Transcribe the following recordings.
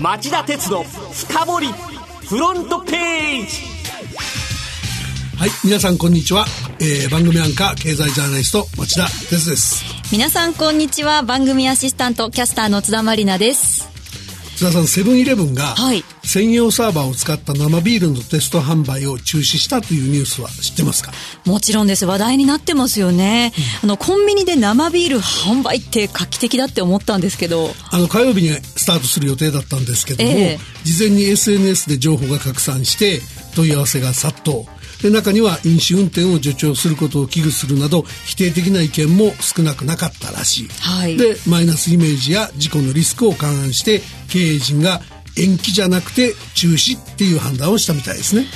町田鉄の深掘りフロントページはい、皆さんこんにちは。えー、番組アンカー経済ジャーナリスト町田鉄です。皆さんこんにちは番組アシスタントキャスターの津田まりなです津田さん、セブンイレブンがはい専用サーバーを使った生ビールのテスト販売を中止したというニュースは知ってますか？もちろんです。話題になってますよね、あのコンビニで生ビール販売って画期的だって思ったんですけど。あの火曜日にスタートする予定だったんですけども、ええ。事前に SNS で情報が拡散して問い合わせが殺到。で中には飲酒運転を助長することを危惧するなど否定的な意見も少なくなかったらしい、はい。でマイナスイメージや事故のリスクを勘案して経営陣が延期じゃなくて中止っていう判断をしたみたいですね。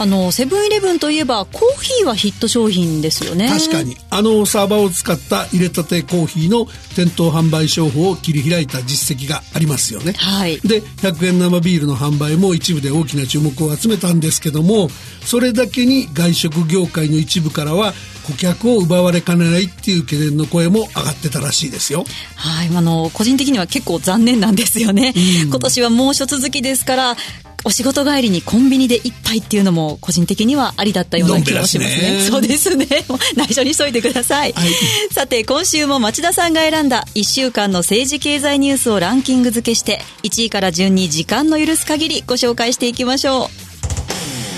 あのセブンイレブンといえばコーヒーはヒット商品ですよね。確かに。あのサーバーを使った入れたてコーヒーの店頭販売商法を切り開いた実績がありますよね。はい。で100円生ビールの販売も一部で大きな注目を集めたんですけどもそれだけに外食業界の一部からは顧客を奪われかねないっていう懸念の声も上がってたらしいですよはい、あの、個人的には結構残念なんですよね。今年は猛暑続きですから、お仕事帰りにコンビニで一杯っていうのも個人的にはありだったような気がしますね。ねそうですね。内緒にしといてください。はいさて、今週も町田さんが選んだ1週間の政治経済ニュースをランキング付けして、1位から順に時間の許す限りご紹介していきましょ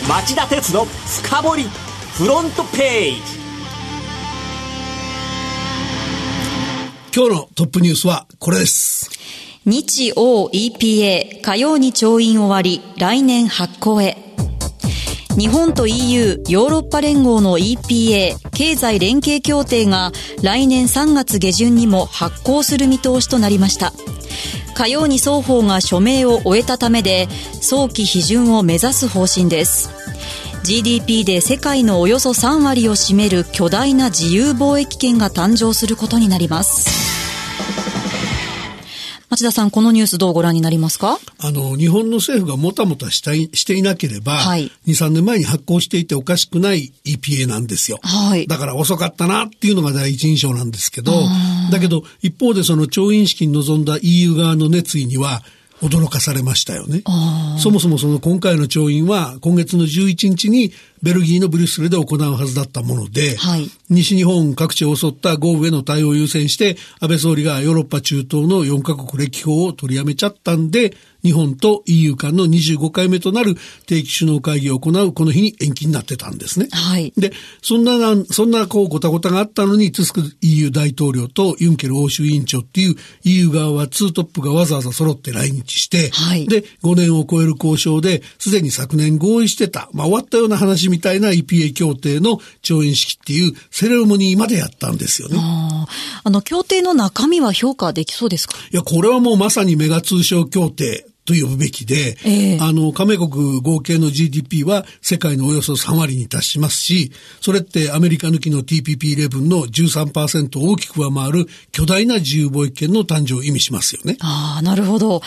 う。町田鉄の深掘りフロントページ今日のトップニュースはこれです。日欧 EPA 火曜に調印終わり来年発行へ。日本と EU ヨーロッパ連合の EPA 経済連携協定が来年3月下旬にも発行する見通しとなりました。火曜に双方が署名を終えたためで早期批准を目指す方針です。GDP で世界のおよそ3割を占める巨大な自由貿易圏が誕生することになります。町田さんこのニュースどうご覧になりますか？あの、日本の政府がもたもたしたいしていなければ、はい。2、3年前に発行していておかしくない EPA なんですよ。はい。だから遅かったなっていうのが第一印象なんですけど、だけど一方でその調印式に臨んだ EU 側の熱意には驚かされましたよね。そもそもその今回の調印は今月の11日にベルギーのブリュッセルで行うはずだったもので、はい。西日本各地を襲った豪雨への対応を優先して、安倍総理がヨーロッパ中東の4カ国歴訪を取りやめちゃったんで、日本と EU 間の25回目となる定期首脳会議を行うこの日に延期になってたんですね。はい。で、そんなそんなこうごたごたがあったのに、トゥスク EU 大統領とユンケル欧州委員長っていう EU 側はツートップがわざわざ揃って来日して、はい。で、5年を超える交渉で、すでに昨年合意してた、まあ終わったような話みたいな EPA 協定の調印式っていうセレモニーまでやったんですよね。あの協定の中身は評価できそうですか？いや、これはもうまさにメガ通商協定と呼ぶべきで、ええあの、加盟国合計の GDP は世界のおよそ3割に達しますし、それってアメリカ抜きの TPP11 の13%を大きく上回る巨大な自由貿易圏の誕生を意味しますよね。ああ、なるほど。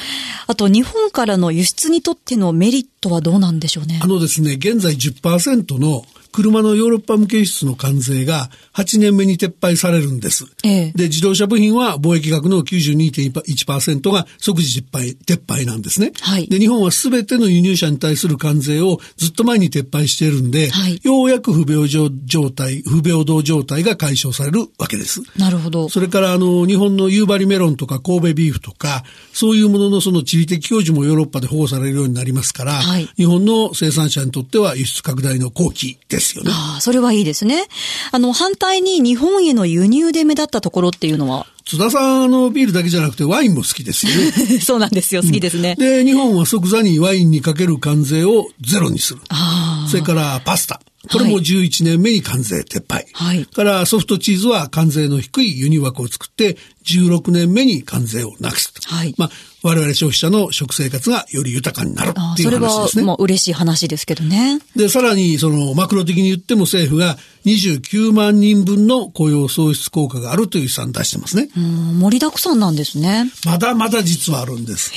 あと、日本からの輸出にとってのメリットはどうなんでしょうねあ。のですね、現在10%の車のヨーロッパ向け輸出の関税が8年目に撤廃されるんです。ええで、自動車部品は貿易額の92.1%が即時撤廃、撤廃なんですね。はいで、日本は全ての輸入車に対する関税をずっと前に撤廃しているんで、はいようやく不平等状態、不平等状態が解消されるわけです。なるほど。それから、あの、日本の夕張メロンとか神戸ビーフとか、そういうもののその地理的表示もヨーロッパで保護されるようになりますから、はい日本の生産者にとっては輸出拡大の好機ですよね。ああ、それはいいですね。あの、反対に日本への輸入で目立ったところっていうのは？津田さん、あの、ビールだけじゃなくてワインも好きですよね。そうなんですよ。好きですね。で、日本は即座にワインにかける関税をゼロにする。あそれからパスタ。これも11年目に関税撤廃。はいからソフトチーズは関税の低い輸入枠を作って16年目に関税をなくすと。はいまあ、我々消費者の食生活がより豊かになるあ。あっていうそれは話ですね。もう嬉しい話ですけどね。で、さらに、その、マクロ的に言っても政府が29万人分の雇用創出効果があるという試算出してますね。うん、盛りだくさんなんですね。まだまだ実はあるんです。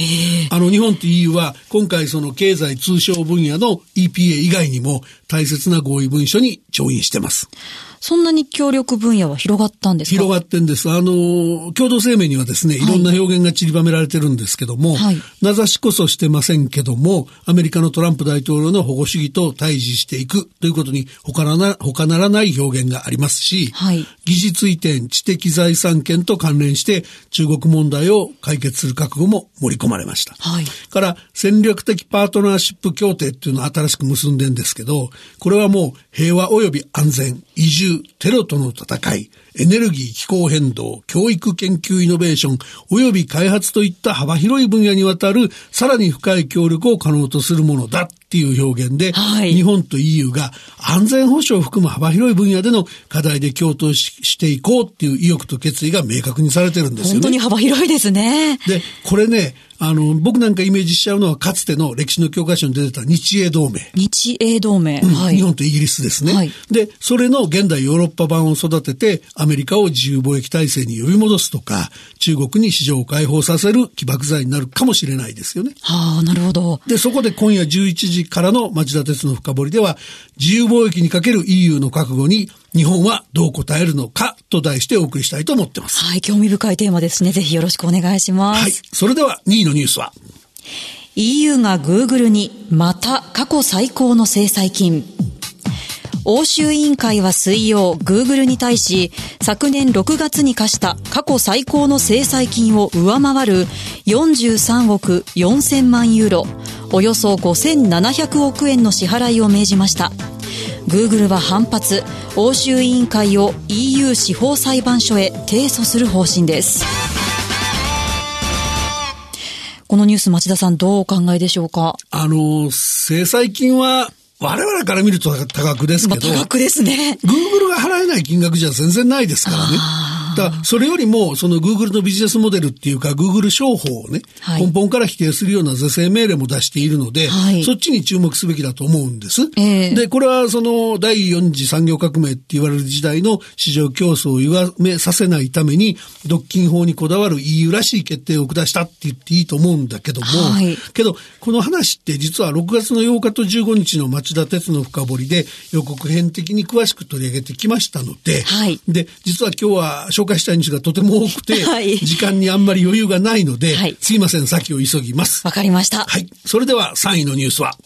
あの、日本と EU は今回その経済通商分野の EPA 以外にも大切な合意文書に調印してます。そんなに協力分野は広がったんですか？広がってんです。あの、共同声明にはですね、い。ろんな表現が散りばめられてるんですけども、はい。名指しこそしてませんけども、アメリカのトランプ大統領の保護主義と対峙していくということに他なら他ならない表現がありますし、はい。疑似追転、知的財産権と関連して中国問題を解決する覚悟も盛り込まれました。はい。から戦略的パートナーシップ協定っていうのを新しく結んでんですけど、これはもう平和及び安全、移住、テロとの戦い、エネルギー、気候変動、教育研究イノベーション、及び開発といった幅広い分野にわたるさらに深い協力を可能とするものだっていう表現で、はい日本と EU が安全保障を含む幅広い分野での課題で共闘ししていこうっていう意欲と決意が明確にされてるんですよね。本当に幅広いですね。で、これね、あの、僕なんかイメージしちゃうのは、かつての歴史の教科書に出てた日英同盟。日英同盟。うんはい。日本とイギリスですね、はいで、それの現代ヨーロッパ版を育てて、アメリカを自由貿易体制に呼び戻すとか、中国に市場を開放させる起爆剤になるかもしれないですよね。はあ、なるほど。で、そこで今夜11時からの町田鉄の深掘りでは、自由貿易にかける EU の覚悟に日本はどう答えるのかと題してお送りしたいと思ってます。はい、興味深いテーマですね。ぜひよろしくお願いします。はい。それでは2位のニュースは、EU が Google にまた過去最高の制裁金。欧州委員会は水曜、Google に対し、昨年6月に課した過去最高の制裁金を上回る43億4000万ユーロ、およそ5700億円の支払いを命じました。Google は反発、欧州委員会を EU 司法裁判所へ提訴する方針です。このニュース町田さんどうお考えでしょうか？あの、制裁金は、我々から見ると多額ですけど、まあ多額ですね。Google が払えない金額じゃ全然ないですからね。だからそれよりも、その Google のビジネスモデルっていうか、Google 商法をね、はい。根本から否定するような是正命令も出しているので、はい。そっちに注目すべきだと思うんです。ええ。で、これはその第4次産業革命って言われる時代の市場競争を歪めさせないために、独禁法にこだわる EU らしい決定を下したって言っていいと思うんだけども、はい。けど、この話って実は6月の8日と15日の町田鉄の深掘りで予告編的に詳しく取り上げてきましたので、はい。で、実は今日は紹介したいがとても多くて、はい時間にあんまり余裕がないので、はいすいません、先を急ぎます。わかりました。はい。それでは3位のニュースは、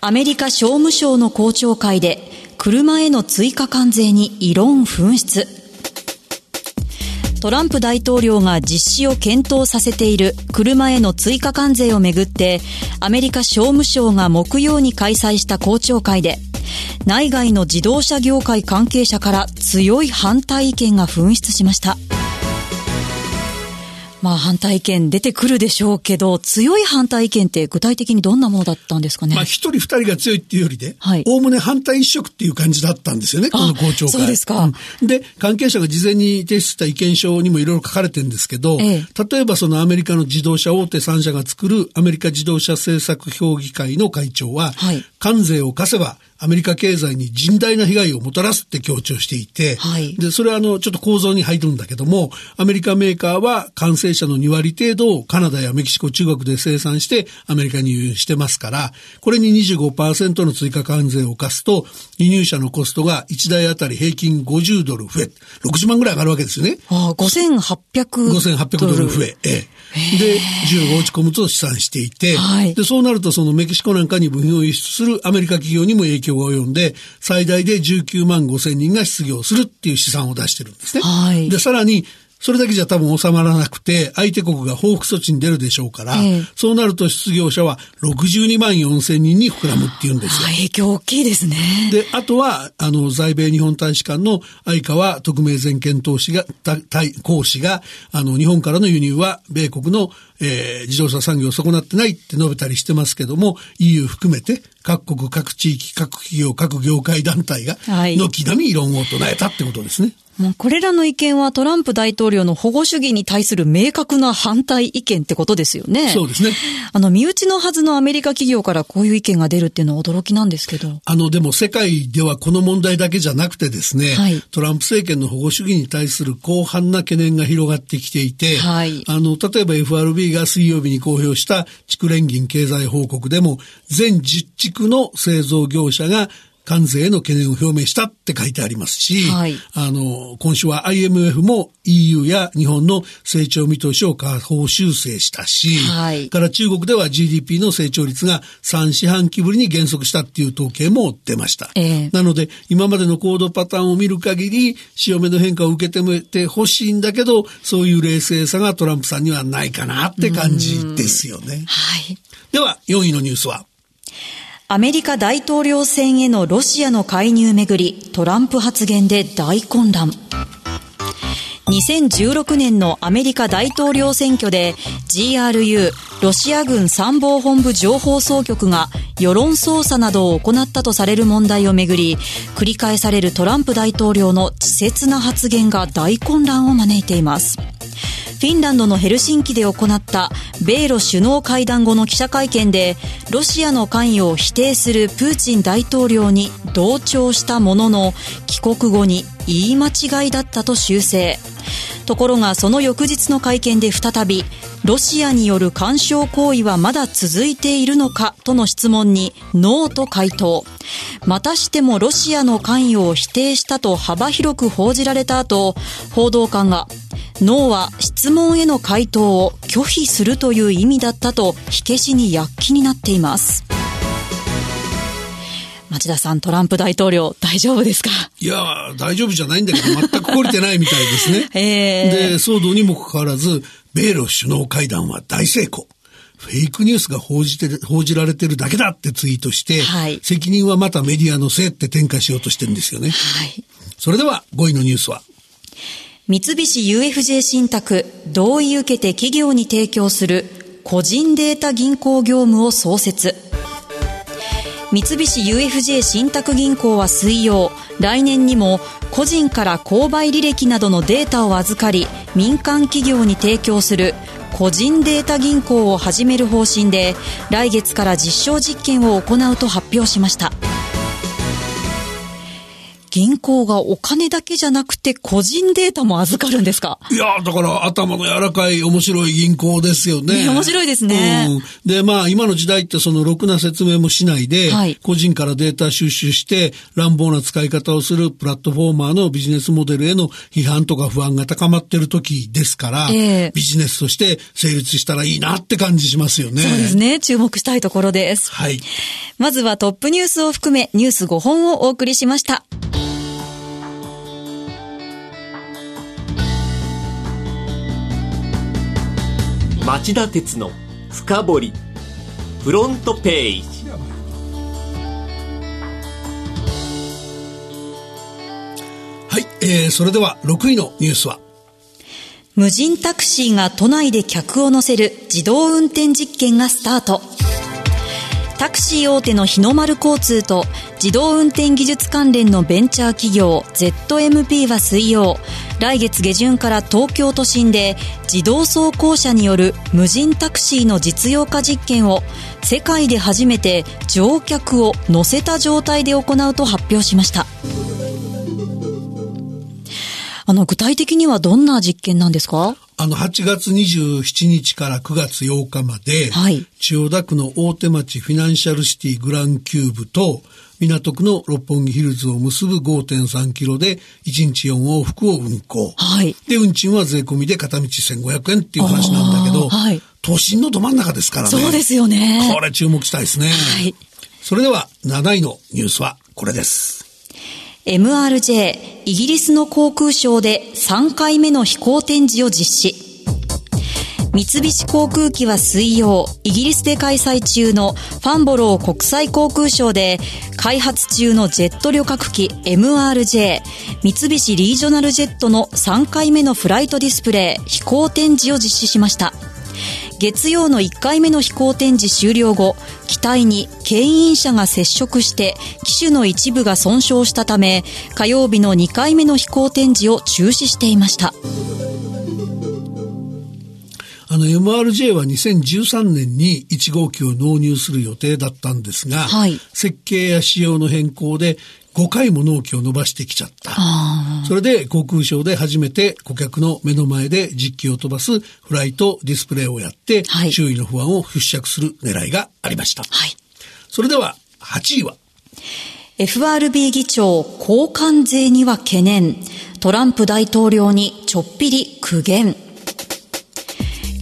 アメリカ商務省の公聴会で、車への追加関税に異論噴出。トランプ大統領が実施を検討させている車への追加関税をめぐって、アメリカ商務省が木曜に開催した公聴会で、内外の自動車業界関係者から強い反対意見が噴出しました。まあ反対意見出てくるでしょうけど、強い反対意見って具体的にどんなものだったんですかね？まあ、一人二人が強いっていうよりで、はいおおむね反対一色っていう感じだったんですよね、この公聴会。そうですかうんで、関係者が事前に提出した意見書にもいろいろ書かれてるんですけど、ええ例えばそのアメリカの自動車大手3社が作るアメリカ自動車政策評議会の会長は、はい関税を課せばアメリカ経済に甚大な被害をもたらすって強調していて、はい。で、それはあの、ちょっと構造に入るんだけども、アメリカメーカーは完成車の2割程度をカナダやメキシコ、中国で生産してアメリカに輸入してますから、これに25%の追加関税を課すと、輸入車のコストが1台あたり平均50ドル増え、60万ぐらい上がるわけですよね。ああ、5800 5800ドル。増え。ええ。で、需要が落ち込むと試算していて、はい。で、そうなるとそのメキシコなんかに部品を輸出するアメリカ企業にも影響が及んで、最大で19万5千人が失業するっていう試算を出してるんですね。はいで、さらに、それだけじゃ多分収まらなくて、相手国が報復措置に出るでしょうから、ええそうなると失業者は62万4千人に膨らむっていうんですよあ。影響大きいですね。で、あとは、あの、在米日本大使館の相川特命全権投資が、た大公使が、あの、日本からの輸入は、米国の、えー自動車産業を損なってないって述べたりしてますけども、EU 含めて、各国、各地域、各企業、各業界団体が、はい軒並み異論を唱えたってことですね。もうこれらの意見はトランプ大統領の保護主義に対する明確な反対意見ってことですよね。そうですね。あの、身内のはずのアメリカ企業からこういう意見が出るっていうのは驚きなんですけど。あの、でも世界ではこの問題だけじゃなくてですね、はいトランプ政権の保護主義に対する広範な懸念が広がってきていて、はいあの、例えば FRB が水曜日に公表した地区連銀経済報告でも、全10地区の製造業者が関税への懸念を表明したって書いてありますし、はいあの、今週は IMF も EU や日本の成長見通しを下方修正したし、はいから中国では GDP の成長率が3四半期ぶりに減速したっていう統計も出ました。ええなので、今までの行動パターンを見る限り、潮目の変化を受け止めてほしいんだけど、そういう冷静さがトランプさんにはないかなって感じですよね。はい。では、4位のニュースは。アメリカ大統領選へのロシアの介入めぐり、トランプ発言で大混乱。2016年のアメリカ大統領選挙で GRU ロシア軍参謀本部情報総局が世論操作などを行ったとされる問題をめぐり繰り返されるトランプ大統領の稚拙な発言が大混乱を招いていますフィンランドのヘルシンキで行った米ロ首脳会談後の記者会見でロシアの関与を否定するプーチン大統領に同調したものの帰国後に言い間違いだったと修正。ところがその翌日の会見で再びロシアによる干渉行為はまだ続いているのかとの質問にノーと回答。またしてもロシアの関与を否定したと幅広く報じられた後報道官がノーは質問への回答を拒否するという意味だったと火消しに躍起になっています町田さんトランプ大統領大丈夫ですか？いやー、大丈夫じゃないんだけど、全く懲りてないみたいですね。ええで、騒動にもかかわらず、米ロ首脳会談は大成功。フェイクニュースが報じてる、報じられてるだけだってツイートして、はい責任はまたメディアのせいって転嫁しようとしてるんですよね。はいそれでは5位のニュースは。三菱 UFJ 信託同意受けて企業に提供する個人データ銀行業務を創設。三菱 UFJ 信託銀行は水曜来年にも個人から購買履歴などのデータを預かり民間企業に提供する個人データ銀行を始める方針で来月から実証実験を行うと発表しました。銀行がお金だけじゃなくて個人データも預かるんですか？いやーだから頭の柔らかい面白い銀行ですよね。ね面白いですねうん。で、まあ今の時代ってそのろくな説明もしないで、はい個人からデータ収集して乱暴な使い方をするプラットフォーマーのビジネスモデルへの批判とか不安が高まってる時ですから、ええビジネスとして成立したらいいなって感じしますよね。そうですね。注目したいところです。はい。まずはトップニュースを含めニュース5本をお送りしました。町田鉄の深掘りフロントページはい。えー、それでは6位のニュースは？無人タクシーが都内で客を乗せる自動運転実験がスタート。タクシー大手の日の丸交通と自動運転技術関連のベンチャー企業 ZMP は水曜、来月下旬から東京都心で自動走行車による無人タクシーの実用化実験を世界で初めて乗客を乗せた状態で行うと発表しました。あの、具体的にはどんな実験なんですか？あの、8月27日から9月8日まで、はい千代田区の大手町フィナンシャルシティグランキューブと、港区の六本木ヒルズを結ぶ5.3キロで1日4往復を運行。はい。で、運賃は税込みで片道1500円っていう話なんだけど、はい都心のど真ん中ですからね。そうですよね。これ注目したいですね。はい。それでは7位のニュースはこれです。MRJ、イギリスの航空ショーで3回目の飛行展示を実施。三菱航空機は水曜、イギリスで開催中のファンボロー国際航空ショーで、開発中のジェット旅客機 MRJ、三菱リージョナルジェットの3回目のフライトディスプレイ、飛行展示を実施しました。月曜の1回目の飛行展示終了後、機体に牽引車が接触して機種の一部が損傷したため、火曜日の2回目の飛行展示を中止していました。あの MRJ は2013年に1号機を納入する予定だったんですが、はい設計や仕様の変更で5回も納期を伸ばしてきちゃった。あそれで航空ショーで初めて顧客の目の前で実機を飛ばすフライトディスプレイをやって、はい周囲の不安を払拭する狙いがありました。はい。それでは8位は？FRB 議長、交換税には懸念。トランプ大統領にちょっぴり苦言。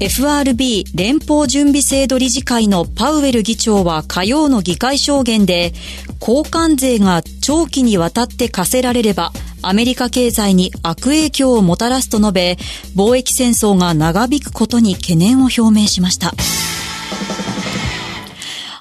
FRB 連邦準備制度理事会のパウエル議長は火曜の議会証言で、交換税が長期にわたって課せられれば、アメリカ経済に悪影響をもたらすと述べ、貿易戦争が長引くことに懸念を表明しました。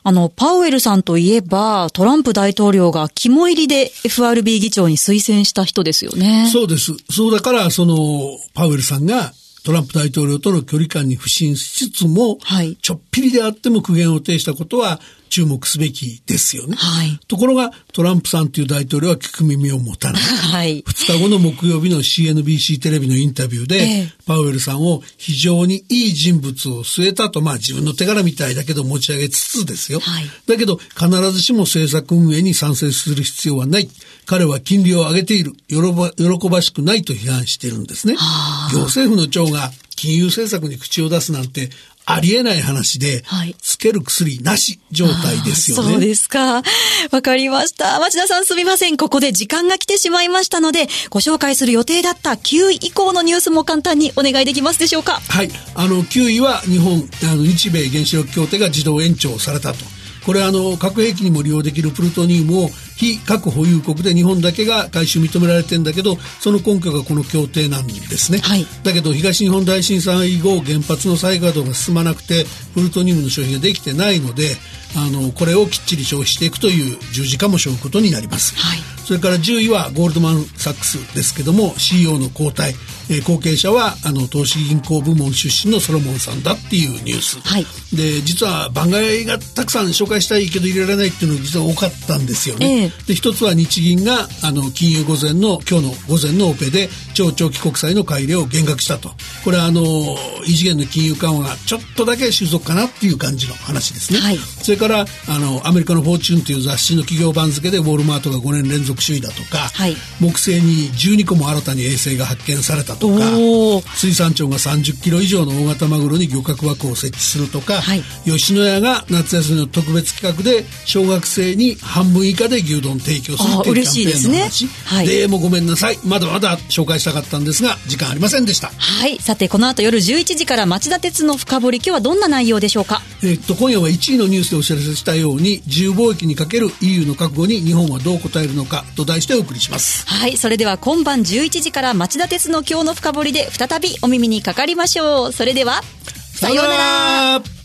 あの、パウエルさんといえば、トランプ大統領が肝入りで FRB 議長に推薦した人ですよね。そうです。そうだから、その、パウエルさんがトランプ大統領との距離感に不信しつつも、はい、ちょっぴりであっても苦言を呈したことは注目すべきですよね。はい、ところが、トランプさんという大統領は聞く耳を持たない。はい、2日後の木曜日の CNBC テレビのインタビューで、えー、パウエルさんを非常にいい人物を据えたと、まあ自分の手柄みたいだけど持ち上げつつですよ。はい、だけど、必ずしも政策運営に賛成する必要はない。彼は金利を上げている。喜ばしくないと批判しているんですね。行政府の長が金融政策に口を出すなんてありえない話で、はい、つける薬なし状態ですよね。そうですか。わかりました。町田さんすみません。ここで時間が来てしまいましたので、ご紹介する予定だった9位以降のニュースも簡単にお願いできますでしょうか？はい。あの、9位は日本、あの、日米原子力協定が自動延長されたと。これあの核兵器にも利用できるプルトニウムを非核保有国で日本だけが回収認められてるんだけどその根拠がこの協定なんですね、はい、だけど東日本大震災以後原発の再稼働が進まなくてプルトニウムの消費ができてないのであのこれをきっちり消費していくという十字架も背負うことになります、はい、それから10位はゴールドマン・サックスですけども CEO の交代えー、後継者はあの投資銀行部門出身のソロモンさんだっていうニュース、はい、で実は番外がたくさん紹介したいけど入れられないっていうのが実は多かったんですよね、えー、で一つは日銀があの金融午前の今日の午前のオペで超長期国債の買い入れを減額したと。これはあの異次元の金融緩和がちょっとだけ収束かなっていう感じの話ですね、はい、それからあのアメリカの「フォーチュン」という雑誌の企業番付でウォールマートが5年連続首位だとか、はい、木星に12個も新たに衛星が発見されたとか水産庁が30キロ以上の大型マグロに漁獲枠を設置するとか、はい、吉野家が夏休みの特別企画で小学生に半分以下で牛丼提供するっていうキャンペーンの話、ね。はい、でもごめんなさい。まだまだ紹介したかったんですが時間ありませんでした。はい。さてこの後夜11時から町田鉄の深掘り。今日はどんな内容でしょうか？えっと今夜は1位のニュースでお知らせしたように自由貿易にかける EU の覚悟に日本はどう答えるのかと題してお送りします。はい。それでは今晩11時から町田鉄の今日の深掘りで再びお耳にかかりましょう。それではさようなら。